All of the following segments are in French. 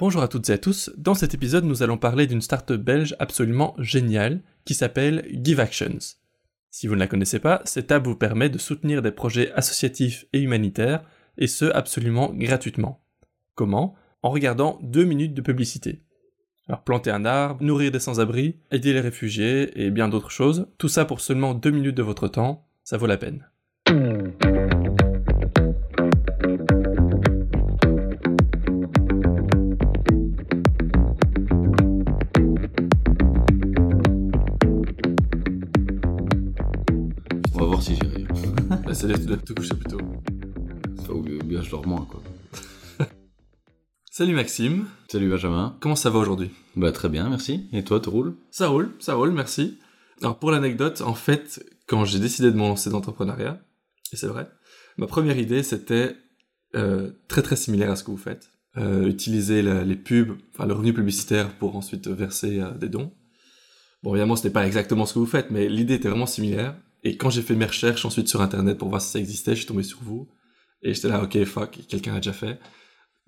Bonjour à toutes et à tous, dans cet épisode nous allons parler d'une start-up belge absolument géniale qui s'appelle Give Actions. Si vous ne la connaissez pas, cette app vous permet de soutenir des projets associatifs et humanitaires, et ce absolument gratuitement. Comment? En regardant deux minutes de publicité. Alors planter un arbre, nourrir des sans-abri, aider les réfugiés et bien d'autres choses, tout ça pour seulement deux minutes de votre temps, ça vaut la peine. C'est-à-dire que tu dois te coucher plus tôt. Enfin, ou bien je dors moins, quoi. Salut Maxime, Salut Benjamin. comment ça va aujourd'hui? Bah très bien, merci. Et toi, tu roules Ça roule, ça roule, merci. Alors pour l'anecdote, en fait, quand j'ai décidé de me lancer dans l'entrepreneuriat, et c'est vrai, ma première idée c'était euh, très très similaire à ce que vous faites. Euh, utiliser la- les pubs, enfin le revenu publicitaire pour ensuite verser euh, des dons. Bon évidemment ce n'est pas exactement ce que vous faites, mais l'idée était vraiment similaire. Et quand j'ai fait mes recherches ensuite sur internet pour voir si ça existait, je suis tombé sur vous. Et j'étais là, ok, fuck, quelqu'un a déjà fait.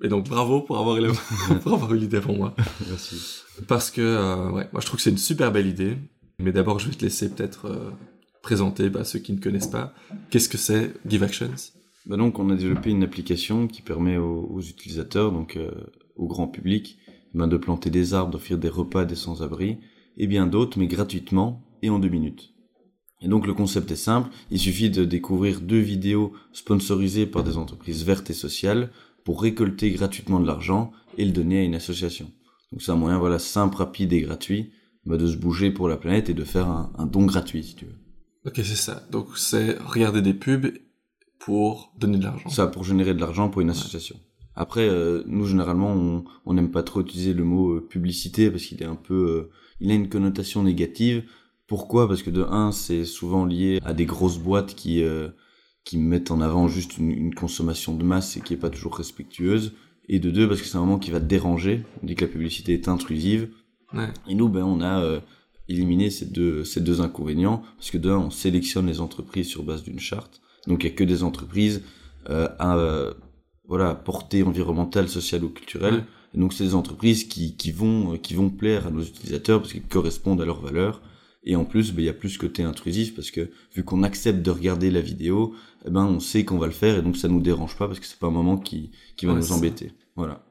Et donc bravo pour avoir, eu le- pour avoir eu l'idée pour moi. Merci. Parce que, euh, ouais, moi je trouve que c'est une super belle idée. Mais d'abord, je vais te laisser peut-être euh, présenter bah, ceux qui ne connaissent pas. Qu'est-ce que c'est Give Actions? Bah donc, on a développé une application qui permet aux, aux utilisateurs, donc euh, au grand public, ben, de planter des arbres, d'offrir des repas à des sans-abri, et bien d'autres, mais gratuitement et en deux minutes. Et donc le concept est simple, il suffit de découvrir deux vidéos sponsorisées par des entreprises vertes et sociales pour récolter gratuitement de l'argent et le donner à une association. Donc c'est un moyen voilà simple, rapide et gratuit bah, de se bouger pour la planète et de faire un, un don gratuit si tu veux. Ok, c'est ça. Donc c'est regarder des pubs pour donner de l'argent. Ça pour générer de l'argent pour une association. Après, euh, nous généralement, on on n'aime pas trop utiliser le mot euh, publicité parce qu'il est un peu, euh, il a une connotation négative. Pourquoi? Parce que de un, c'est souvent lié à des grosses boîtes qui euh, qui mettent en avant juste une, une consommation de masse et qui est pas toujours respectueuse. Et de deux, parce que c'est un moment qui va déranger. On dit que la publicité est intrusive. Ouais. Et nous, ben, on a euh, éliminé ces deux, ces deux inconvénients, parce que d'un, on sélectionne les entreprises sur base d'une charte. Donc, il n'y a que des entreprises euh, à voilà, portée environnementale, sociale ou culturelle. Ouais. Et donc, c'est des entreprises qui, qui, vont, qui vont plaire à nos utilisateurs parce qu'elles correspondent à leurs valeurs. Et en plus, ben, il y a plus ce côté intrusif parce que vu qu'on accepte de regarder la vidéo, eh ben, on sait qu'on va le faire et donc ça nous dérange pas parce que c'est pas un moment qui, qui va Ouais, nous ça. embêter. Voilà.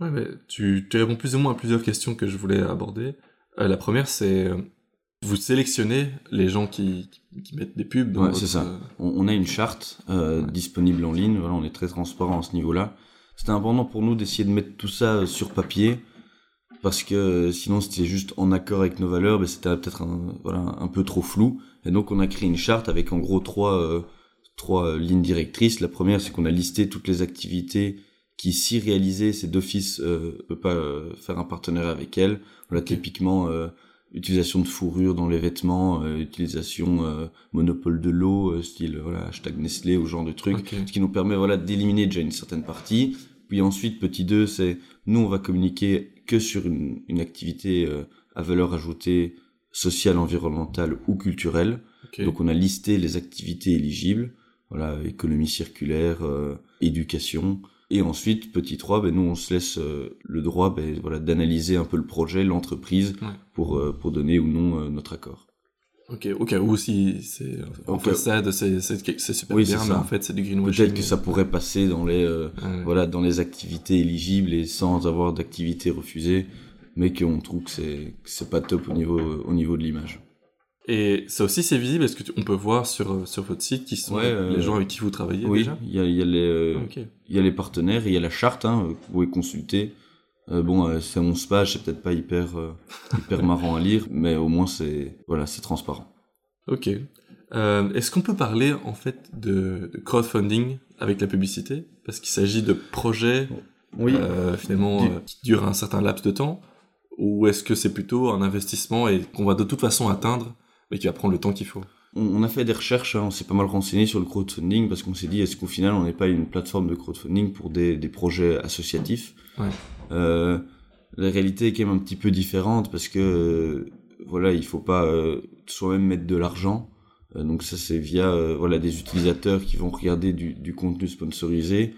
Ouais, mais tu, tu réponds plus ou moins à plusieurs questions que je voulais aborder. Euh, la première, c'est euh, vous sélectionnez les gens qui, qui, qui mettent des pubs. Dans Ouais, votre, c'est ça. euh, on, on a une charte euh, disponible en ligne. Voilà, on est très transparent à ce niveau-là. C'était important pour nous d'essayer de mettre tout ça sur papier parce que euh, sinon c'était juste en accord avec nos valeurs, mais c'était peut-être un, voilà, un peu trop flou. Et donc on a créé une charte avec en gros trois euh, trois euh, lignes directrices. La première, c'est qu'on a listé toutes les activités qui, si réalisées, c'est d'office euh, peut pas euh, faire un partenariat avec elles. Voilà, typiquement euh, utilisation de fourrure dans les vêtements, euh, utilisation euh, monopole de l'eau, style voilà hashtag Nestlé ou genre de trucs, Ok. ce qui nous permet voilà d'éliminer déjà une certaine partie. Puis ensuite petit 2, c'est nous on va communiquer que sur une, une activité euh, à valeur ajoutée sociale, environnementale ou culturelle. Donc on a listé les activités éligibles, voilà économie circulaire, euh, éducation. Et ensuite, petit 3, ben, nous, on se laisse euh, le droit ben, voilà, d'analyser un peu le projet, l'entreprise, Ouais. pour, pour donner ou non notre accord. Ok, au cas où si c'est en façade, c'est super Oui, bien, mais ça. en fait c'est du greenwashing. Peut-être que ça pourrait passer dans les, euh, Ouais. voilà, dans les activités éligibles et sans avoir d'activité refusée, mais qu'on trouve que c'est c'est pas top au niveau, au niveau de l'image. Et ça aussi c'est visible, est-ce que tu- on peut voir sur, euh, sur votre site qui sont Ouais, euh, les gens avec qui vous travaillez Oui, déjà? il y a, il y, a les, euh, il y a les partenaires il y a la charte, hein, que vous pouvez consulter. Euh, bon, euh, c'est 11 pages, c'est peut-être pas hyper, euh, hyper marrant à lire, mais au moins c'est voilà, c'est transparent. Ok. Euh, Est-ce qu'on peut parler en fait de, de crowdfunding avec la publicité? Parce qu'il s'agit de projets euh, finalement Du- euh, qui durent un certain laps de temps Ou est-ce que c'est plutôt un investissement et qu'on va de toute façon atteindre mais qui va prendre le temps qu'il faut? On, on a fait des recherches, hein, on s'est pas mal renseigné sur le crowdfunding parce qu'on s'est dit est-ce qu'au final on n'est pas une plateforme de crowdfunding pour des, des projets associatifs? Ouais. Euh, La réalité est quand même un petit peu différente parce que euh, voilà il faut pas euh, soi-même mettre de l'argent. Donc ça c'est via voilà des utilisateurs qui vont regarder du, du contenu sponsorisé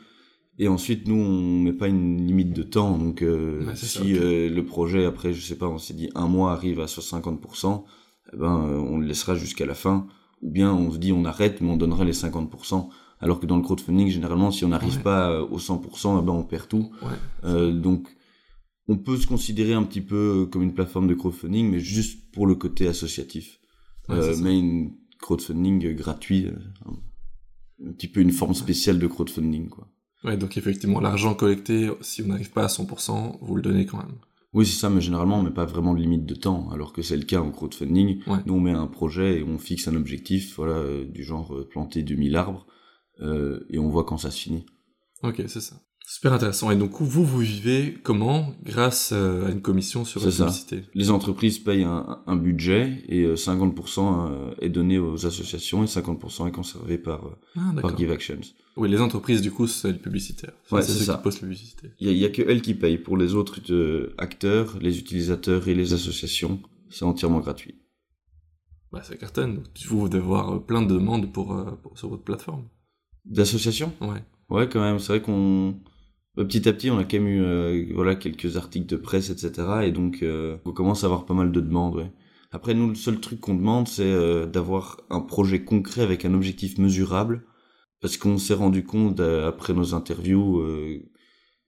Et ensuite, nous, on met pas une limite de temps. Donc, euh, si ça, euh, le projet, après, je sais pas, on s'est dit un mois arrive à 50%, eh ben, euh, on le laissera jusqu'à la fin. Ou bien on se dit on arrête, mais on donnera les 50%. Alors que dans le crowdfunding, généralement, si on n'arrive Ouais. pas euh, au 100%, eh ben, on perd tout. Ouais. Euh, donc, on peut se considérer un petit peu comme une plateforme de crowdfunding, mais juste pour le côté associatif. Ouais, Euh, mais une crowdfunding gratuit, euh, un, un petit peu une forme spéciale de crowdfunding, quoi. Ouais, donc effectivement, l'argent collecté, si on n'arrive pas à 100%, vous le donnez quand même. Oui, c'est ça, mais généralement, on met pas vraiment de limite de temps, alors que c'est le cas en crowdfunding. Ouais. Nous, on met un projet et on fixe un objectif, voilà, euh, du genre euh, planter 2000 arbres, euh, et on voit quand ça se finit. Ok, c'est ça. Super intéressant. Et donc, vous, vous vivez comment Grâce euh, à une commission sur la publicité? Les entreprises payent un, un budget et euh, 50% euh, est donné aux associations et 50% est conservé par, Ah, d'accord. par Give Actions. Oui, les entreprises, du coup, c'est le publicitaire. Ouais, c'est ça. qui postent la publicité. Il y, a- a que elles qui payent. Pour les autres acteurs, les utilisateurs et les associations, c'est entièrement gratuit. Bah, ça cartonne. Donc, vous devez avoir plein de demandes pour, pour- sur votre plateforme. D'associations Ouais. Ouais, quand même. C'est vrai qu'on euh, petit à petit, on a quand même eu euh, voilà quelques articles de presse, etc. Et donc, euh, on commence à avoir pas mal de demandes. Ouais. Après, nous, le seul truc qu'on demande, c'est euh, d'avoir un projet concret avec un objectif mesurable, parce qu'on s'est rendu compte euh, après nos interviews, euh,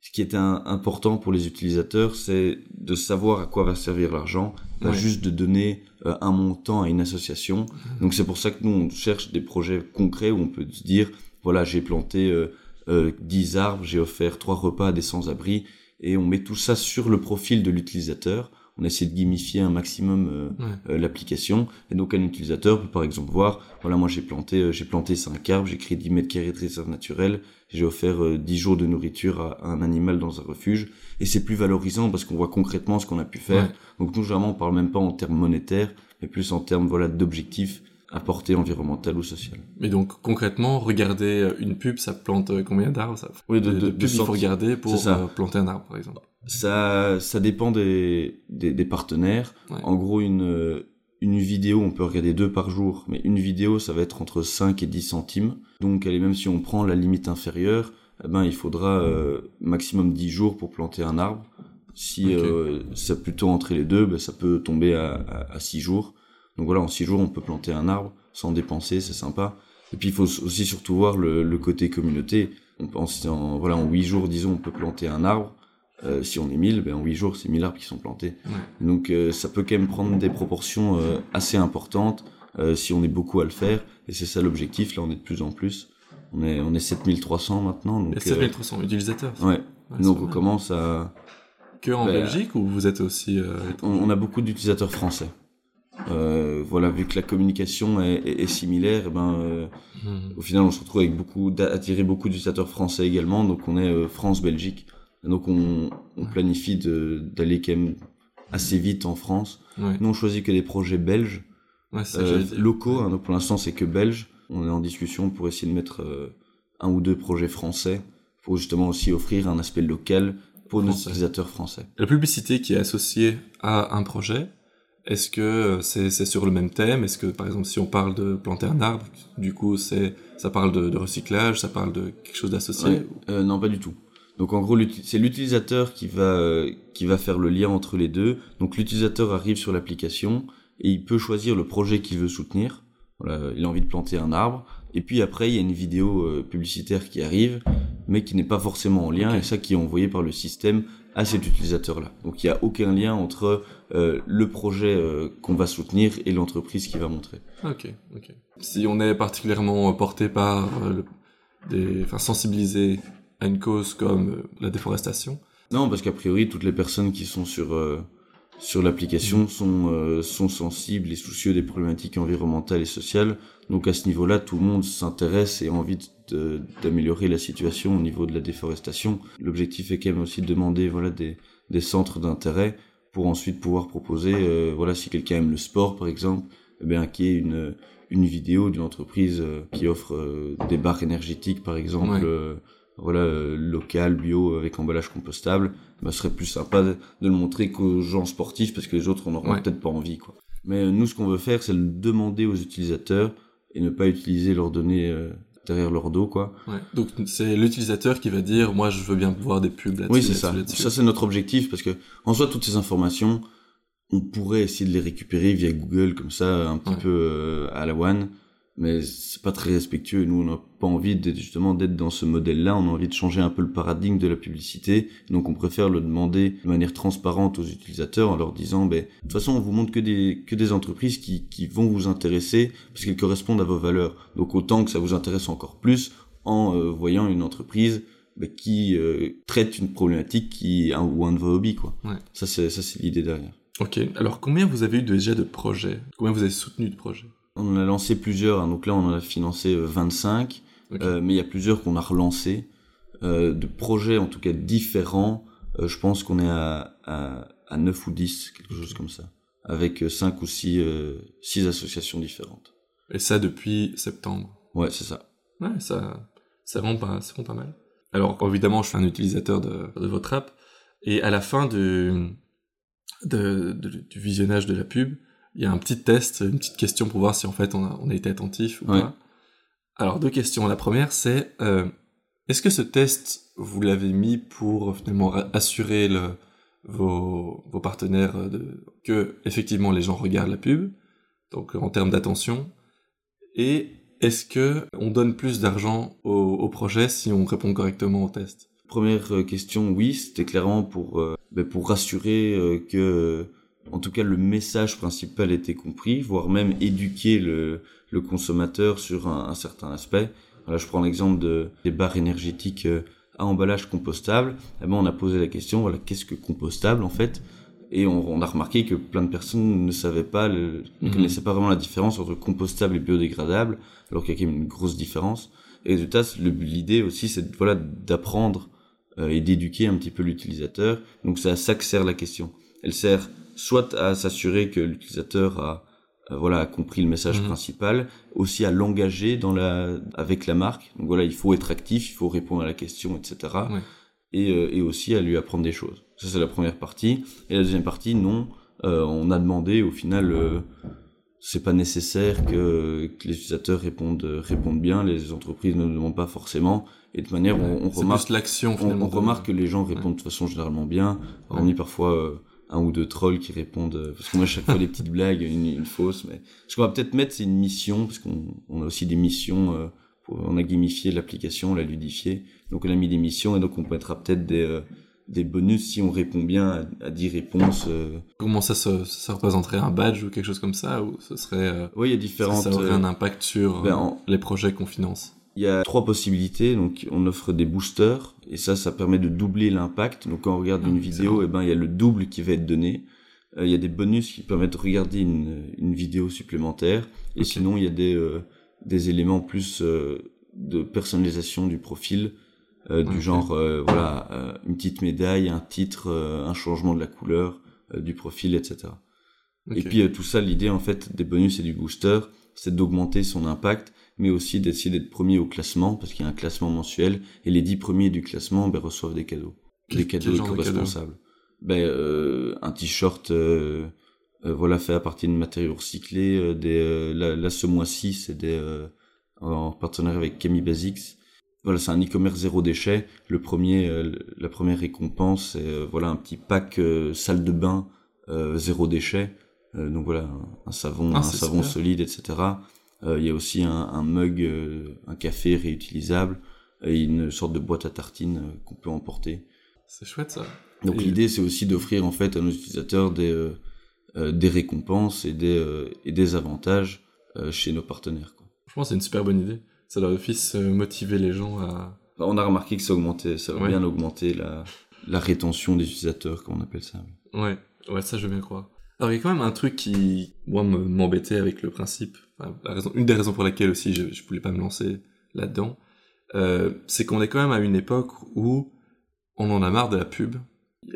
ce qui était un- important pour les utilisateurs, c'est de savoir à quoi va servir l'argent, pas Ouais. juste de donner euh, un montant à une association. Donc c'est pour ça que nous, on cherche des projets concrets où on peut se dire, voilà, j'ai planté euh, euh, 10 arbres, j'ai offert trois repas à des sans-abri, et on met tout ça sur le profil de l'utilisateur. On essaie de gamifier un maximum euh, Ouais. euh, l'application. Et donc un utilisateur peut par exemple voir, voilà, moi j'ai planté, euh, j'ai planté 5 arbres, j'ai créé 10 mètres carrés de réserve naturelle, j'ai offert euh, 10 jours de nourriture à, à un animal dans un refuge. Et c'est plus valorisant parce qu'on voit concrètement ce qu'on a pu faire. Ouais. Donc nous, généralement, on parle même pas en termes monétaires, mais plus en termes voilà, d'objectifs à portée environnementale ou sociale. Mais donc, concrètement, regarder euh, une pub, ça plante euh, combien d'arbres ça... Oui, de- de, de- pubs, il faut regarder pour ça. euh, planter un arbre, par exemple. Ça, ça dépend des, des, des partenaires. Ouais. En gros, une, une vidéo, on peut regarder deux par jour, mais une vidéo, ça va être entre 5 et 10 centimes. Donc, allez, même si on prend la limite inférieure, eh ben, il faudra euh, maximum 10 jours pour planter un arbre. Si Ok. euh, c'est plutôt entre les deux, ben, ça peut tomber à, à, 6 jours. Donc voilà, en 6 jours, on peut planter un arbre sans dépenser, c'est sympa. Et puis, il faut aussi surtout voir le, le côté communauté. On pense en, voilà, en 8 jours, disons, on peut planter un arbre. Euh, si on est 1000, ben en 8 jours, c'est 1000 arbres qui sont plantés. Ouais. Donc euh, ça peut quand même prendre des proportions euh, assez importantes si on est beaucoup à le faire. Et c'est ça l'objectif, là on est de plus en plus. On est, on est 7300 maintenant. Donc, 7300 utilisateurs. ouais. Donc on commence à... Que en Bah, Belgique ou vous êtes aussi... On, on a beaucoup d'utilisateurs français. Euh, voilà, vu que la communication est, est- est similaire, eh ben, euh, au final on se retrouve avec beaucoup, d'attirer beaucoup d'utilisateurs français également. Donc on est euh, France-Belgique. Donc on, on planifie d'aller quand même assez vite en France. Ouais, Nous on choisit que des projets belges. ouais locaux. hein, donc pour l'instant, c'est que belge. On est en discussion pour essayer de mettre un ou deux projets français pour justement aussi offrir un aspect local pour nos utilisateurs français. La publicité qui est associée à un projet, est-ce que euh, c'est sur le même thème? Est-ce que, par exemple, si on parle de planter un arbre, du coup, c'est ça parle de, de recyclage, ça parle de quelque chose d'associé? Ouais, euh, non, pas du tout. Donc en gros, c'est l'utilisateur qui va euh, qui va faire le lien entre les deux. Donc l'utilisateur arrive sur l'application et il peut choisir le projet qu'il veut soutenir. Voilà, il a envie de planter un arbre. Et puis après, il y a une vidéo euh, publicitaire qui arrive, mais qui n'est pas forcément en lien, Ok. et ça qui est envoyé par le système à cet utilisateur-là. Donc il n'y a aucun lien entre euh, le projet euh, qu'on va soutenir et l'entreprise qui va montrer. Ok, ok. Si on est particulièrement euh, porté par euh, le, des, enfin, sensibilisé à une cause comme la déforestation, Non, parce qu'a priori, toutes les personnes qui sont sur, sur l'application sont, euh, sont sensibles et soucieux des problématiques environnementales et sociales. Donc à ce niveau-là, tout le monde s'intéresse et a envie d'améliorer la situation au niveau de la déforestation. L'objectif est quand même aussi de demander voilà, des, des centres d'intérêt pour ensuite pouvoir proposer, euh, voilà, si quelqu'un aime le sport par exemple, eh bien, qu'il y ait une, une vidéo d'une entreprise euh, qui offre euh, des barres énergétiques par exemple, Ouais. euh, voilà, local, bio, avec emballage compostable, bah, ce serait plus sympa de, de le montrer qu'aux gens sportifs parce que les autres on n'aura Ouais. peut-être pas envie. Quoi. Mais euh, nous, ce qu'on veut faire, c'est le demander aux utilisateurs et ne pas utiliser leurs données euh, derrière leur dos, quoi. Ouais. Donc c'est l'utilisateur qui va dire, moi je veux bien voir des pubs là-dessus. Oui, c'est ça. Ça, c'est notre objectif parce que, en soi, toutes ces informations, on pourrait essayer de les récupérer via Google, comme ça, un petit Ouais. peu euh, à la one. Mais c'est pas très respectueux. Nous, on n'a pas envie d'être, justement d'être dans ce modèle-là. On a envie de changer un peu le paradigme de la publicité. Donc, on préfère le demander de manière transparente aux utilisateurs en leur disant, ben, de toute façon, on vous montre que des, que des entreprises qui, qui vont vous intéresser parce qu'elles correspondent à vos valeurs. Donc, autant que ça vous intéresse encore plus en euh, voyant une entreprise ben, qui euh, traite une problématique qui un, ou un de vos hobbies, quoi. Ouais. Ça, c'est, ça, c'est l'idée derrière. Ok. Alors combien vous avez eu déjà de projets? Combien vous avez soutenu de projets? On en a lancé plusieurs, hein. donc là, on en a financé euh, 25. Ok. Euh, mais il y a plusieurs qu'on a relancés, euh, de projets en tout cas différents. Euh, je pense qu'on est à, à, à 9 ou 10, quelque chose comme ça, avec 5 ou 6 euh, six associations différentes. Et ça depuis septembre. Ouais, c'est ça. Ouais, ça, ça rend pas, ça rend pas mal. Alors, évidemment, je suis un utilisateur de, de votre app, et à la fin du, de, de- du visionnage de la pub, il y a un petit test, une petite question pour voir si en fait on a, on a été attentif ou Ouais. pas. Alors, deux questions. La première, c'est euh, est-ce que ce test, vous l'avez mis pour finalement ra- assurer le, vos, vos partenaires euh, de, que effectivement les gens regardent la pub, donc en termes d'attention, et est-ce que on donne plus d'argent au, au projet si on répond correctement au test? Première euh, question, oui, c'était clairement pour, euh, ben, pour rassurer euh, que, euh, en tout cas, le message principal était compris, voire même éduquer le, le consommateur sur un, un certain aspect. Voilà, je prends l'exemple de, des barres énergétiques euh, à emballage compostable. Eh ben, on a posé la question, voilà, qu'est-ce que compostable en fait? Et on, on a remarqué que plein de personnes ne savaient pas, le, ne Mhm. connaissaient pas vraiment la différence entre compostable et biodégradable, alors qu'il y a quand même une grosse différence. Et résultat, l'idée aussi, c'est voilà, d'apprendre euh, et d'éduquer un petit peu l'utilisateur. Donc c'est à ça que sert la question. Elle sert soit à s'assurer que l'utilisateur a euh, voilà a compris le message Mhm. principal, aussi à l'engager dans la avec la marque. Donc voilà, il faut être actif, il faut répondre à la question, etc. Ouais. Et, euh, et aussi à lui apprendre des choses. Ça c'est la première partie. Et la deuxième partie, non, euh, on a demandé au final. euh, c'est pas nécessaire que, que les utilisateurs répondent répondent bien, les entreprises ne le demandent pas forcément. Et de manière, on, remarque l'action on, remarque que les gens répondent de façon généralement bien. Ouais. Y parfois un ou deux trolls qui répondent. euh, parce que moi, chaque fois, des petites blagues, une, une fausse. Mais ce qu'on va peut-être mettre, c'est une mission, parce qu'on on a aussi des missions. euh, pour- on a gamifié l'application, on l'a ludifié. Donc, on a mis des missions et donc on mettra peut-être des, euh, des bonus si on répond bien à, à 10 réponses. euh. Comment ça, se, ça représenterait un badge ou quelque chose comme ça ou ce serait euh, Oui, il y a différentes. ça aurait un impact sur ben, en- les projets qu'on finance? Il y a trois possibilités. Donc, on offre des boosters et ça, ça permet de doubler l'impact. Donc, quand on regarde Ah, une excellent. vidéo, et ben, il y a le double qui va être donné. Euh, il y a des bonus qui permettent de regarder une, une vidéo supplémentaire. Et sinon, il y a des, euh, des éléments plus euh, de personnalisation du profil, euh, du Ok. genre, euh, voilà, une petite médaille, un titre, un changement de la couleur du profil, etc. Et puis euh, tout ça, l'idée en fait des bonus et du booster, c'est d'augmenter son impact, mais aussi d'essayer d'être premier au classement, parce qu'il y a un classement mensuel, et les dix premiers du classement ben, reçoivent des cadeaux. Des cadeaux éco-responsables. Ben, euh, un t-shirt euh, euh, voilà, fait à partir de matériaux recyclés. des, là, là, ce mois-ci, c'est des, en partenariat avec Kemi Basics. Voilà, c'est un e-commerce zéro déchet. Le premier, la première récompense, c'est voilà un petit pack salle de bain zéro déchet. Donc voilà, un, un savon, Ah, un savon super. solide, etc. Euh, Il y a aussi un, un mug, euh, un café réutilisable et une sorte de boîte à tartines euh, qu'on peut emporter. C'est chouette ça. Donc Et- l'idée, c'est aussi d'offrir en fait à nos utilisateurs des, des récompenses et des, et des avantages chez nos partenaires. Quoi. Je pense que c'est une super bonne idée. Ça doit d'office euh, motiver les gens à. Enfin, on a remarqué que ça augmentait, ça a Ouais. bien augmenté la, la rétention des utilisateurs, comme on appelle ça. Ouais, ouais, ça je veux bien croire. Alors il y a quand même un truc qui, moi, me- m'embêtait avec le principe. Une des raisons pour laquelles aussi je, je voulais pas me lancer là-dedans, euh, c'est qu'on est quand même à une époque où on en a marre de la pub.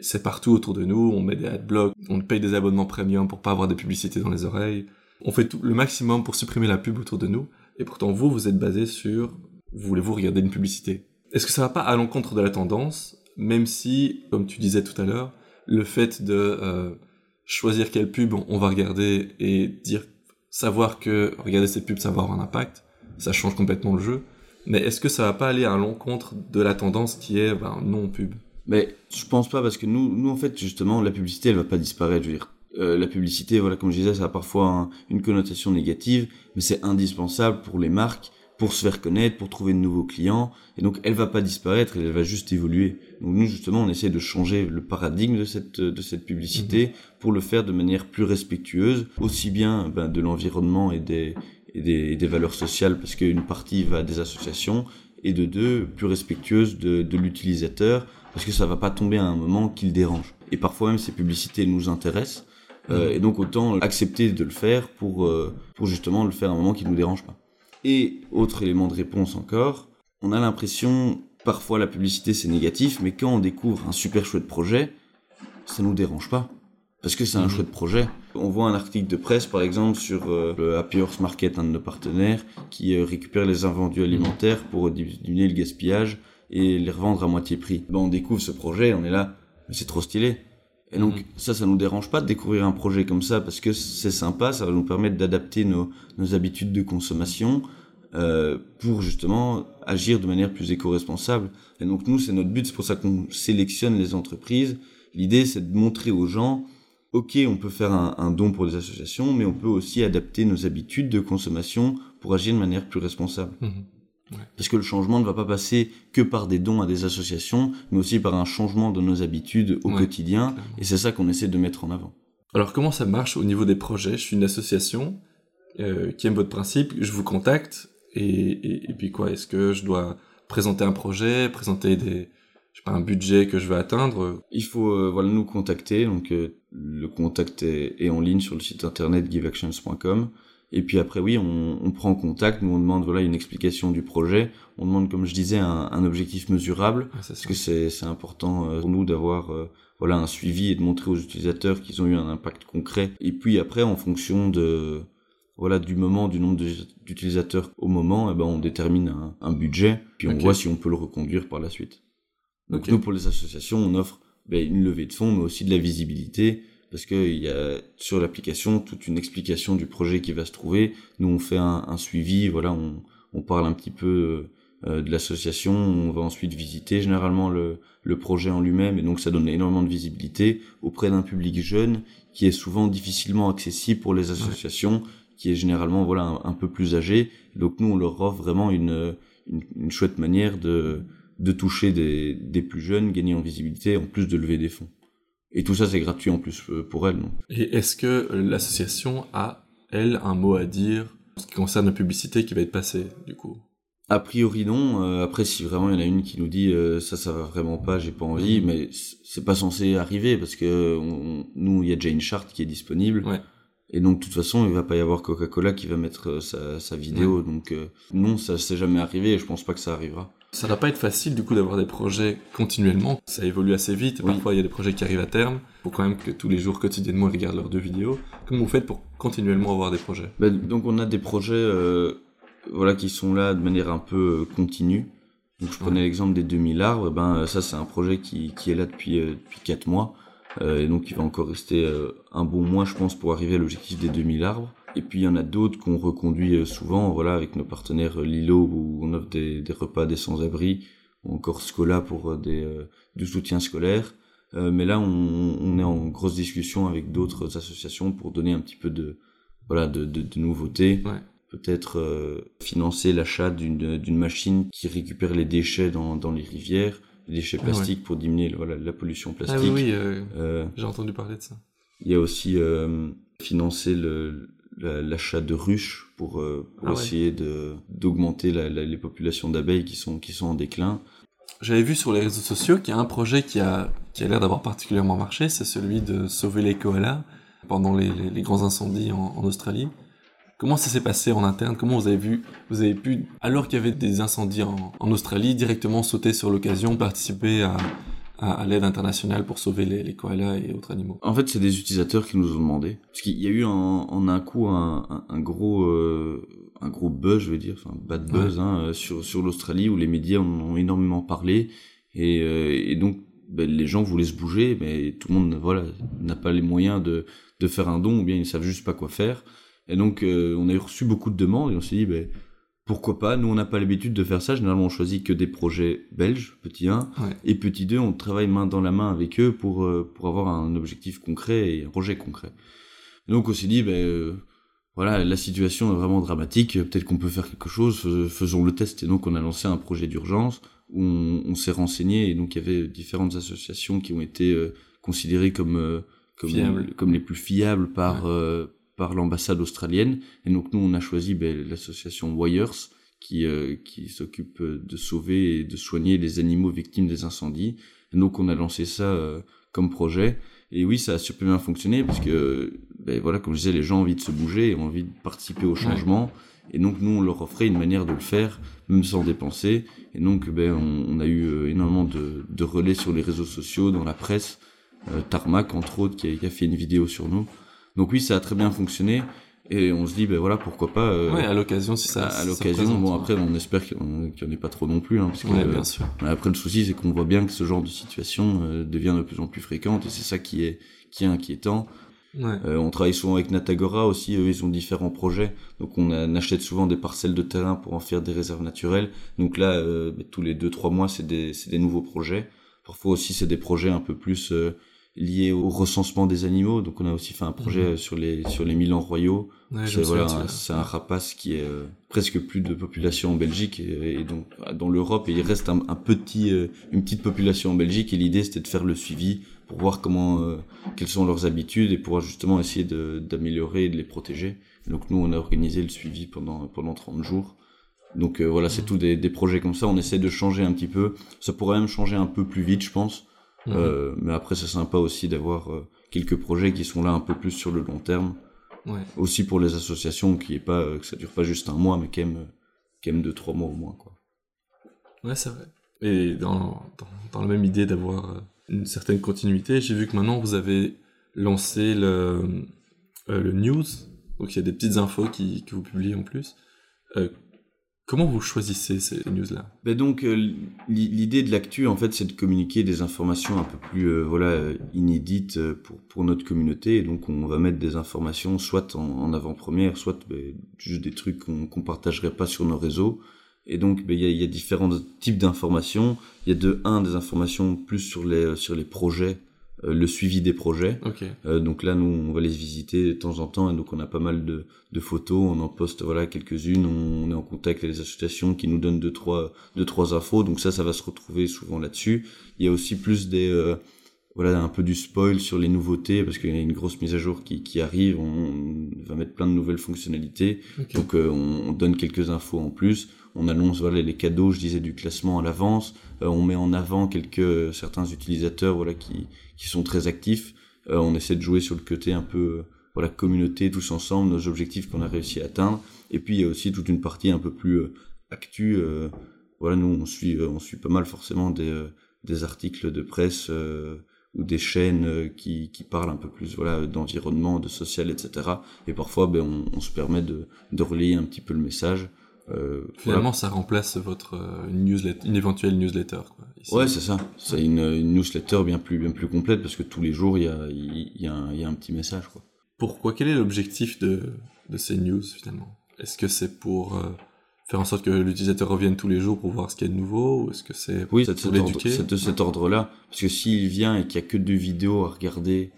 C'est partout autour de nous, on met des adblocks, on paye des abonnements premium pour pas avoir des publicités dans les oreilles. On fait tout le maximum pour supprimer la pub autour de nous. Et pourtant vous, vous êtes basé sur, voulez-vous regarder une publicité? Est-ce que ça va pas à l'encontre de la tendance, même si, comme tu disais tout à l'heure, le fait de euh, choisir quelle pub on va regarder et dire savoir que regarder cette pub ça va avoir un impact, ça change complètement le jeu. Mais est-ce que ça va pas aller à l'encontre de la tendance qui est ben, non pub Mais je pense pas parce que nous, nous en fait justement la publicité elle va pas disparaître. Je veux dire, euh, la publicité, voilà comme je disais, ça a parfois une connotation négative, mais c'est indispensable pour les marques pour se faire connaître, pour trouver de nouveaux clients. Et donc, elle va pas disparaître, elle va juste évoluer. Donc, nous, justement, on essaie de changer le paradigme de cette, de cette publicité mhm. pour le faire de manière plus respectueuse, aussi bien ben, de l'environnement et des, et des, des, valeurs sociales, parce qu'une partie va à des associations, et de deux, plus respectueuse de, de l'utilisateur, parce que ça va pas tomber à un moment qui le dérange. Et parfois même, ces publicités nous intéressent, euh, mhm. et donc autant accepter de le faire pour, euh, pour justement le faire à un moment qui ne nous dérange pas. Et autre élément de réponse encore, on a l'impression, parfois la publicité c'est négatif, mais quand on découvre un super chouette projet, ça nous dérange pas. Parce que c'est un mhm. chouette projet. On voit un article de presse, par exemple, sur euh, le Happy Horse Market, un de nos partenaires, qui euh, récupère les invendus alimentaires pour diminuer le gaspillage et les revendre à moitié prix. Ben, on découvre ce projet, on est là, mais c'est trop stylé. Et donc mhm. ça, ça nous dérange pas de découvrir un projet comme ça parce que c'est sympa, ça va nous permettre d'adapter nos, nos habitudes de consommation euh, pour justement agir de manière plus éco-responsable. Et donc nous, c'est notre but, c'est pour ça qu'on sélectionne les entreprises. L'idée, c'est de montrer aux gens, ok, on peut faire un, un, don pour des associations, mais on peut aussi adapter nos habitudes de consommation pour agir de manière plus responsable. Parce que le changement ne va pas passer que par des dons à des associations, mais aussi par un changement de nos habitudes au quotidien. Et c'est ça qu'on essaie de mettre en avant. Alors comment ça marche au niveau des projets? Je suis une association euh, qui aime votre principe, je vous contacte, et, et, puis quoi Est-ce que je dois présenter un projet, présenter des, je sais pas, un budget que je veux atteindre? Il faut euh, voilà nous contacter. Donc euh, le contact est, est, en ligne sur le site internet giveactions.com. Et puis après, oui, on, on, prend contact, nous on demande voilà une explication du projet, on demande, comme je disais, un, un objectif mesurable, parce que c'est important euh, pour nous d'avoir euh, voilà un suivi et de montrer aux utilisateurs qu'ils ont eu un impact concret. Et puis après, en fonction de voilà du moment, du nombre d'utilisateurs au moment, eh ben on détermine un, un budget, puis on voit si on peut le reconduire par la suite. Donc nous, pour les associations, on offre ben, une levée de fonds, mais aussi de la visibilité parce qu'il y a sur l'application toute une explication du projet qui va se trouver. Nous, on fait un, un suivi, voilà, on, on, parle un petit peu euh, de l'association, on va ensuite visiter généralement le, le projet en lui-même, et donc ça donne énormément de visibilité auprès d'un public jeune qui est souvent difficilement accessible pour les associations, qui est généralement voilà un, peu plus âgé. Donc nous, on leur offre vraiment une, une, une chouette manière de, de toucher des, des plus jeunes, gagner en visibilité, en plus de lever des fonds. Et tout ça, c'est gratuit en plus euh, pour elle. Non Et est-ce que l'association a, elle, un mot à dire en ce qui concerne la publicité qui va être passée, du coup? A priori, non. Euh, après, si vraiment il y en a une qui nous dit euh, ça, ça va vraiment pas, j'ai pas envie, mhm. mais c'est pas censé arriver parce que nous, il y a déjà une charte qui est disponible. Ouais. Et donc, de toute façon, il va pas y avoir Coca-Cola qui va mettre sa, sa vidéo. Donc, non, ça s'est jamais arrivé et je pense pas que ça arrivera. Ça va pas être facile du coup d'avoir des projets continuellement. Ça évolue assez vite. Parfois il y a des projets qui arrivent à terme. Il faut quand même que tous les jours quotidiennement ils regardent leurs deux vidéos. Comment vous faites pour continuellement avoir des projets? Ben, Donc on a des projets euh, voilà qui sont là de manière un peu euh, continue. Donc je prenais l'exemple des 2000 arbres. Ben ça c'est un projet qui, qui est là depuis euh, depuis quatre mois. Euh, et donc il va encore rester euh, un bon mois je pense pour arriver à l'objectif des 2000 arbres. Et puis il y en a d'autres qu'on reconduit euh, souvent, voilà, avec nos partenaires euh, Lilo où on offre des, des repas des sans-abri, ou encore Scola pour euh, du soutien scolaire. mais là, on, on, est en grosse discussion avec d'autres associations pour donner un petit peu de, voilà, de, de, de nouveautés. Ouais. Peut-être financer l'achat d'une, machine qui récupère les déchets dans, dans les rivières, les déchets plastiques pour diminuer voilà, la pollution plastique. Ah oui, oui j'ai entendu parler de ça. Il y a aussi financer le, l'achat de ruches pour, euh, pour ah essayer de d'augmenter la, la, les populations d'abeilles qui sont qui sont en déclin. J'avais vu sur les réseaux sociaux qu'il y a un projet qui a qui a l'air d'avoir particulièrement marché, c'est celui de sauver les koalas pendant les, les, les grands incendies en, en, Australie. Comment ça s'est passé en interne? Comment vous avez vu Vous avez pu, alors qu'il y avait des incendies en, en Australie, directement sauter sur l'occasion, participer à, à, l'aide internationale pour sauver les, les, koalas et autres animaux En fait, c'est des utilisateurs qui nous ont demandé. Parce qu'il y a eu en, en un coup un, un, un gros euh, un gros buzz, je veux dire, enfin bad buzz, ouais. hein, euh, sur sur l'Australie où les médias en ont énormément parlé et, euh, et donc ben, les gens voulaient se bouger, mais tout le monde voilà n'a pas les moyens de de faire un don ou bien ils savent juste pas quoi faire. Et donc euh, on a reçu beaucoup de demandes et on s'est dit ben pourquoi pas Nous, on n'a pas l'habitude de faire ça. Généralement, on choisit que des projets belges, petit 1. Et petit 2, on travaille main dans la main avec eux pour, euh, pour avoir un objectif concret et un projet concret. Donc, on s'est dit, ben, euh, voilà, la situation est vraiment dramatique. Peut-être qu'on peut faire quelque chose. Faisons le test. Et donc, on a lancé un projet d'urgence où on, s'est renseigné. Et donc, il y avait différentes associations qui ont été euh, considérées comme, comme, comme les plus fiables par, par l'ambassade australienne. Et donc nous, on a choisi ben, l'association Wires, qui, euh, qui s'occupe de sauver et de soigner les animaux victimes des incendies. Et donc on a lancé ça euh, comme projet. Et oui, ça a super bien fonctionné parce que, ben, voilà, comme je disais, les gens ont envie de se bouger, ont envie de participer au changement. Et donc nous, on leur offrait une manière de le faire, même sans dépenser. Et donc, ben, on, a eu euh, énormément de, de, relais sur les réseaux sociaux, dans la presse. Tarmac, entre autres, qui a, qui a fait une vidéo sur nous. Donc oui, ça a très bien fonctionné. Et on se dit, ben voilà, pourquoi pas. Euh, ouais, à l'occasion, si ça. À, l'occasion, bon, après, on espère qu'il n'y en ait pas trop non plus. Hein, parce que, ouais, bien sûr. après, le souci, c'est qu'on voit bien que ce genre de situation euh, devient de plus en plus fréquente et c'est ça qui est, qui est inquiétant. Ouais. Euh, on travaille souvent avec Natagora aussi, eux, ils ont différents projets. Donc, on, achète souvent des parcelles de terrain pour en faire des réserves naturelles. Donc là, euh, ben, tous les deux, trois mois, c'est des, des nouveaux projets. Parfois aussi, c'est des projets un peu plus lié au recensement des animaux. Donc on a aussi fait un projet mhm. sur les sur les Milans royaux. c'est voilà, c'est un rapace qui est euh, presque plus de population en Belgique et, donc dans l'Europe il reste un, petit euh, une petite population en Belgique et l'idée c'était de faire le suivi pour voir comment euh, quelles sont leurs habitudes et pour justement essayer d'améliorer et de les protéger. donc nous on a organisé le suivi pendant pendant 30 jours. Donc voilà, c'est mhm. tout des, des projets comme ça. On essaie de changer un petit peu. Ça pourrait même changer un peu plus vite, je pense Mhm. Euh, mais après, c'est sympa aussi d'avoir euh, quelques projets qui sont là un peu plus sur le long terme. Ouais. Aussi pour les associations, qui est pas, euh, que ça dure pas juste un mois, mais quand même, quand même deux, trois mois au moins. Quoi. Ouais, c'est vrai. Et dans, dans, dans, la même idée d'avoir une certaine continuité, j'ai vu que maintenant vous avez lancé le, le news. Donc il y a des petites infos qui, que vous publiez en plus. Comment vous choisissez ces news-là? Ben donc euh, l'idée de l'actu en fait c'est de communiquer des informations un peu plus euh, voilà inédites euh, pour pour notre communauté. Et donc on va mettre des informations soit en, avant-première soit ben, juste des trucs qu'on qu'on partagerait pas sur nos réseaux. Et donc ben, il y, a, y a différents types d'informations. Il y a de un des informations plus sur les sur les projets le suivi des projets. Euh, donc là, nous, on va les visiter de temps en temps, et donc on a pas mal de, de photos, on en poste voilà quelques-unes, on, est en contact avec les associations qui nous donnent deux trois deux trois infos. Donc ça, ça va se retrouver souvent là-dessus. Il y a aussi plus des euh, voilà un peu du spoil sur les nouveautés parce qu'il y a une grosse mise à jour qui, qui arrive. On, va mettre plein de nouvelles fonctionnalités. Donc on, on, donne quelques infos en plus. On annonce voilà les cadeaux, je disais du classement à l'avance. on met en avant quelques certains utilisateurs voilà qui qui sont très actifs. Euh, on essaie de jouer sur le côté un peu euh, voilà communauté tous ensemble, nos objectifs qu'on a réussi à atteindre. Et puis il y a aussi toute une partie un peu plus euh, actu. voilà, nous on suit on suit pas mal forcément des des articles de presse ou des chaînes qui, qui parlent un peu plus voilà d'environnement, de social, etc. Et parfois, ben, on, on se permet de, de relayer un petit peu le message. Euh, Finalement, ça remplace votre euh, une, newsletter, une éventuelle newsletter. Quoi, ouais, c'est ça. C'est une, une, newsletter bien plus bien plus complète parce que tous les jours il y a il y, a un, y a un petit message quoi. Pourquoi Quel est l'objectif de de ces news finalement? Est-ce que c'est pour euh, faire en sorte que l'utilisateur revienne tous les jours pour voir ce qu'il y a de nouveau ou est-ce que c'est oui, pour l'éduquer? C'est de cet ordre-là parce que s'il vient et qu'il y a que deux vidéos à regarder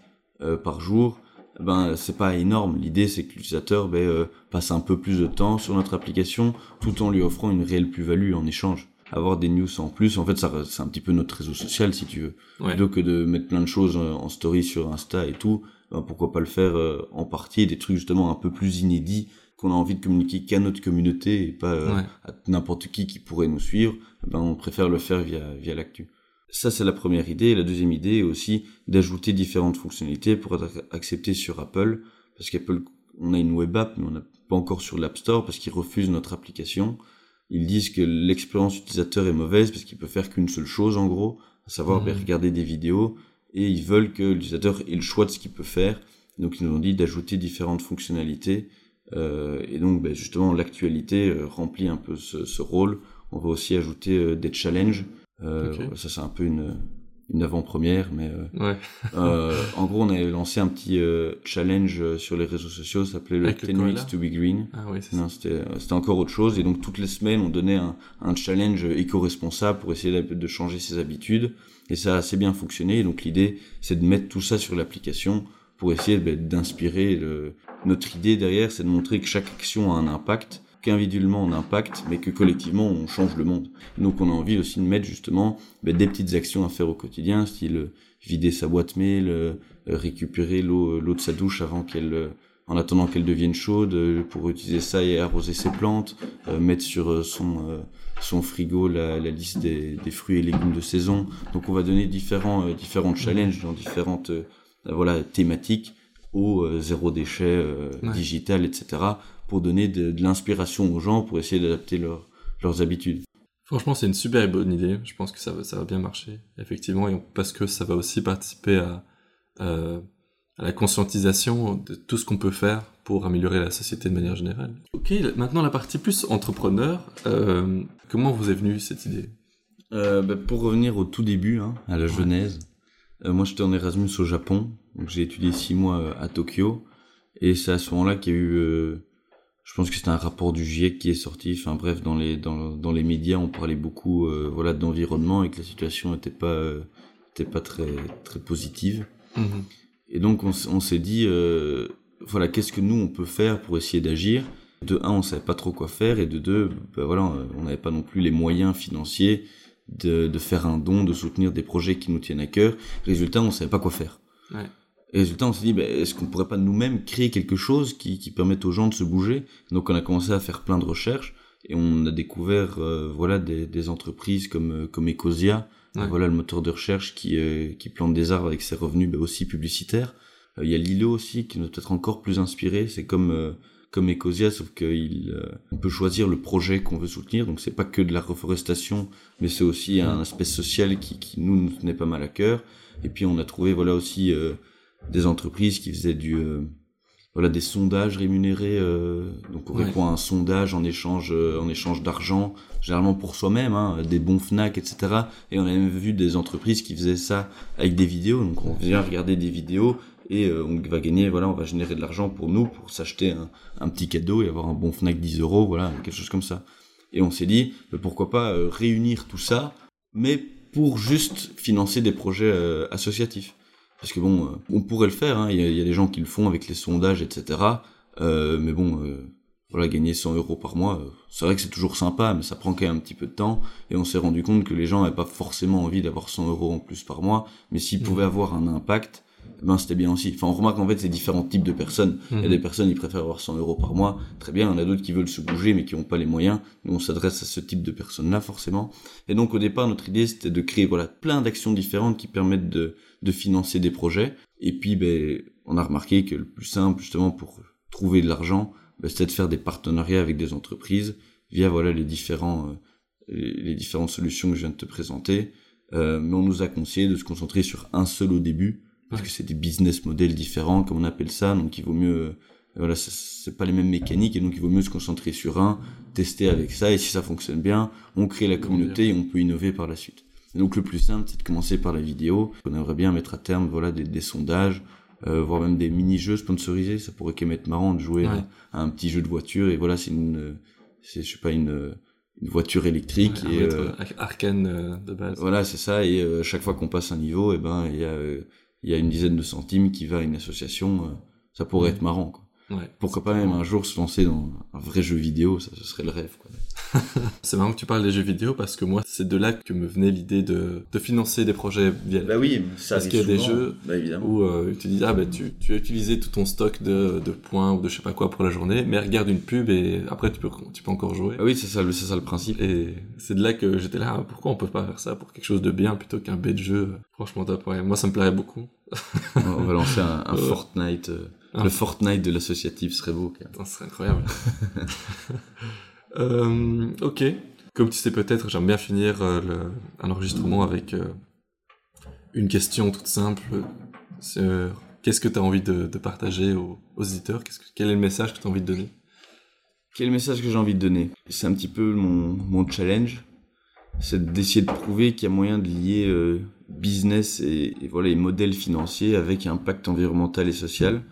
par jour, ben c'est pas énorme. L'idée c'est que l'utilisateur ben, euh, passe un peu plus de temps sur notre application tout en lui offrant une réelle plus-value en échange. Avoir des news en plus, en fait, ça c'est un petit peu notre réseau social si tu veux. Plutôt que de mettre plein de choses euh, en story sur Insta et tout, ben, pourquoi pas le faire euh, en partie, des trucs justement un peu plus inédits qu'on a envie de communiquer qu'à notre communauté et pas à n'importe qui qui pourrait nous suivre. Ben on préfère le faire via via l'actu. Ça, c'est la première idée. la deuxième idée est aussi d'ajouter différentes fonctionnalités pour être accepté sur Apple. Parce qu'Apple, on a une web app, mais on n'a pas encore sur l'App Store parce qu'ils refusent notre application. Ils disent que l'expérience utilisateur est mauvaise parce qu'il peut faire qu'une seule chose, en gros, à savoir ben, mmh. regarder des vidéos. Et ils veulent que l'utilisateur ait le choix de ce qu'il peut faire. Donc, ils nous ont dit d'ajouter différentes fonctionnalités. Euh, et donc, ben, justement, l'actualité euh, remplit un peu ce, ce, rôle. On va aussi ajouter euh, des challenges euh, Ça, c'est un peu une, une avant-première, mais euh, Ouais. euh, en gros, on avait lancé un petit challenge sur les réseaux sociaux, ça s'appelait le Avec le 10 koala weeks to be green. Ah oui. Non, c'était c'était encore autre chose. Et donc, toutes les semaines, on donnait un, un challenge éco-responsable pour essayer de, de changer ses habitudes. Et ça a assez bien fonctionné. Et donc, l'idée, c'est de mettre tout ça sur l'application pour essayer ben, d'inspirer. le- Notre idée derrière, c'est de montrer que chaque action a un impact, qu'individuellement on impacte, mais que collectivement on change le monde. Donc, on a envie aussi de mettre justement ben, des petites actions à faire au quotidien, style euh, vider sa boîte mail, euh, euh, récupérer l'eau de sa douche avant qu'elle en attendant qu'elle devienne chaude pour utiliser ça et arroser ses plantes, mettre sur son frigo la, liste des, fruits et légumes de saison. Donc on va donner différents challenges dans différentes euh, voilà thématiques au euh, zéro déchet euh, Ouais. digital etc pour donner de, de l'inspiration aux gens pour essayer d'adapter leur- leurs habitudes. Franchement, c'est une super bonne idée. Je pense que ça va, ça va bien marcher, effectivement, et on- parce que ça va aussi participer à, euh, à la conscientisation de tout ce qu'on peut faire pour améliorer la société de manière générale. Ok, maintenant la partie plus entrepreneur. Comment vous est venue cette idée? Bah, pour revenir au tout début, hein, à la Ouais. genèse, euh, moi j'étais en Erasmus au Japon, donc j'ai étudié six mois euh, à Tokyo, et c'est à ce moment-là qu'il y a eu, euh, je pense que c'était un rapport du GIEC qui est sorti, enfin bref, dans les, dans, dans les médias on parlait beaucoup euh, voilà, d'environnement et que la situation n'était pas, euh, était pas très, très positive. Mhm. Et donc on, s'est dit, voilà, qu'est-ce que nous on peut faire pour essayer d'agir? De un, on savait pas trop quoi faire, et de deux, ben voilà, on n'avait pas non plus les moyens financiers de, de faire un don, de soutenir des projets qui nous tiennent à cœur. Résultat, on savait pas quoi faire. Ouais. Et résultat, on s'est dit, ben, est-ce qu'on pourrait pas nous-mêmes créer quelque chose qui, qui permette aux gens de se bouger? Donc on a commencé à faire plein de recherches, et on a découvert, euh, voilà, des, des entreprises comme euh, comme Ecosia, Ouais. voilà le moteur de recherche qui, euh, qui plante des arbres avec ses revenus ben, aussi publicitaires. Euh, Il y a Lilo aussi qui nous a peut-être encore plus inspiré. C'est comme euh, comme Ecosia, sauf qu'il euh, on peut choisir le projet qu'on veut soutenir. Donc c'est pas que de la reforestation, mais c'est aussi un aspect social qui, qui nous nous tenait pas mal à cœur. Et puis on a trouvé voilà aussi euh, des entreprises qui faisaient du euh, voilà des sondages rémunérés. euh, donc on Ouais. répond à un sondage en échange euh, en échange d'argent, généralement pour soi-même, hein, des bons Fnac, etc. Et on a même vu des entreprises qui faisaient ça avec des vidéos. Donc on vient regarder des vidéos et euh, on va gagner, voilà, on va générer de l'argent pour nous, pour s'acheter un, un petit cadeau et avoir un bon Fnac 10 euros, voilà, quelque chose comme ça. Et on s'est dit, euh, pourquoi pas réunir tout ça, mais pour juste financer des projets associatifs. Parce que bon, euh, on pourrait le faire, hein, il y, a- il y a des gens qui le font avec les sondages, etc. Euh, mais bon, euh, voilà, gagner 100 euros par mois, euh, c'est vrai que c'est toujours sympa, mais ça prend quand même un petit peu de temps. Et on s'est rendu compte que les gens n'avaient pas forcément envie d'avoir 100 euros en plus par mois, mais s'ils Mhm. pouvaient avoir un impact, eh ben c'était bien aussi. Enfin, on remarque en fait ces différents types de personnes. Il y a Mhm. des personnes qui préfèrent avoir 100 euros par mois, très bien. Il y en a d'autres qui veulent se bouger mais qui n'ont pas les moyens. Nous, on s'adresse à ce type de personnes-là forcément. Et donc au départ, notre idée c'était de créer voilà plein d'actions différentes qui permettent de, de financer des projets. Et puis, ben, on a remarqué que le plus simple justement pour trouver de l'argent, ben, c'était de faire des partenariats avec des entreprises via voilà les différents euh, les, différentes solutions que je viens de te présenter. Euh, mais on nous a conseillé de se concentrer sur un seul au début parce que c'est des business models différents comme on appelle ça donc il vaut mieux euh, voilà c'est- pas les mêmes mécaniques et donc il vaut mieux se concentrer sur un tester avec ça et si ça fonctionne bien on crée la communauté et on peut innover par la suite donc le plus simple c'est de commencer par la vidéo on aimerait bien mettre à terme voilà des, des sondages euh, voire même des mini-jeux sponsorisés ça pourrait quand même être marrant de jouer Ouais. à, à un petit jeu de voiture et voilà c'est une c'est je sais pas une une voiture électrique Ouais, et euh, ar- arcane euh, de base. voilà, c'est ça. Et euh, chaque fois qu'on passe un niveau, et ben il y a il y a une dizaine de centimes qui va à une association. ça pourrait être marrant. Quoi. Pourquoi pas même un jour se lancer dans un vrai jeu vidéo, ça ce serait le rêve. Quoi. C'est marrant que tu parles des jeux vidéo parce que moi, c'est de là que me venait l'idée de, de financer des projets via Bah oui, ça Parce qu'il y a des jeux Bah où euh, tu dis ah ben tu, tu as utilisé tout ton stock de, de points ou de je sais pas quoi pour la journée, mais regarde une pub et après tu peux tu peux encore jouer. Ah oui, c'est ça, le- c'est ça le principe. Et c'est de là que j'étais là, ah, pourquoi on peut pas faire ça pour quelque chose de bien plutôt qu'un bête jeu? Franchement top, ouais. Moi ça me plairait beaucoup. On va lancer un, un Ouais. Fortnite. euh, Un Le Fortnite de l'associatif serait beau. même. Putain, Ce serait incroyable. Euh, ok. Comme tu sais peut-être, j'aime bien finir euh, un enregistrement avec euh, une question toute simple. Qu'est-ce que tu as envie de, partager aux, aux que- Quel est le message que tu as envie de donner? Quel message que j'ai envie de donner? C'est un petit peu mon, challenge. C'est d'essayer de prouver qu'il y a moyen de lier euh, business et, voilà, et modèles financiers avec impact environnemental et social.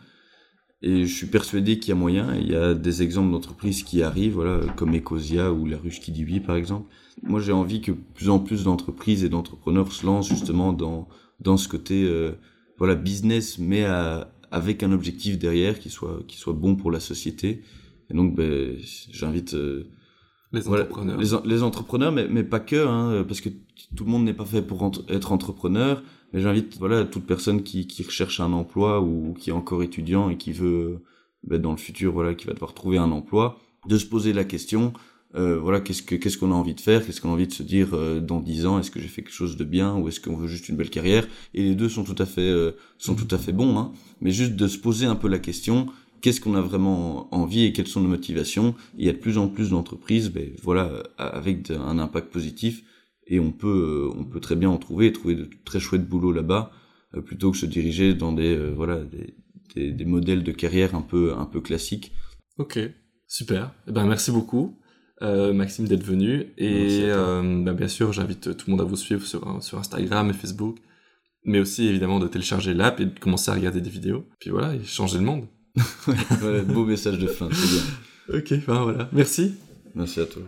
Et je suis persuadé qu'il y a moyen. Il y a des exemples d'entreprises qui arrivent, voilà, comme Ecosia ou La Ruche qui dit oui, par exemple. Moi, j'ai envie que plus en plus d'entreprises et d'entrepreneurs se lancent justement dans dans ce côté, euh, voilà, business, mais avec un objectif derrière qui soit qui soit bon pour la société. Et donc, ben, j'invite euh, les entrepreneurs, les, entrepreneurs, mais mais pas que, hein, parce que tout le monde n'est pas fait pour être entrepreneur. Mais j'invite voilà toute personne qui, qui recherche un emploi ou qui est encore étudiant et qui veut ben, dans le futur voilà qui va devoir trouver un emploi, de se poser la question euh, voilà qu'est-ce que qu'est-ce qu'on a envie de faire, qu'est-ce qu'on a envie de se dire euh, dans dix ans, est-ce que j'ai fait quelque chose de bien ou est-ce qu'on veut juste une belle carrière? Et les deux sont tout à fait euh, sont tout à fait bons, hein. Mais juste de se poser un peu la question qu'est-ce qu'on a vraiment envie et quelles sont nos motivations? il y a de plus en plus d'entreprises, ben voilà, avec un impact positif et on peut euh, on peut très bien en trouver trouver de très chouettes boulots là-bas euh, plutôt que se diriger dans des euh, voilà des, des, modèles de carrière un peu un peu classiques. Ok, super. Eh ben merci beaucoup. Maxime d'être venu. Et ben, bien sûr j'invite tout le monde à vous suivre sur, sur Instagram et Facebook mais aussi évidemment de télécharger l'app et de commencer à regarder des vidéos. Puis voilà et changer le monde. Beau message de fin c'est bien. Ok ben voilà. Merci. Merci à toi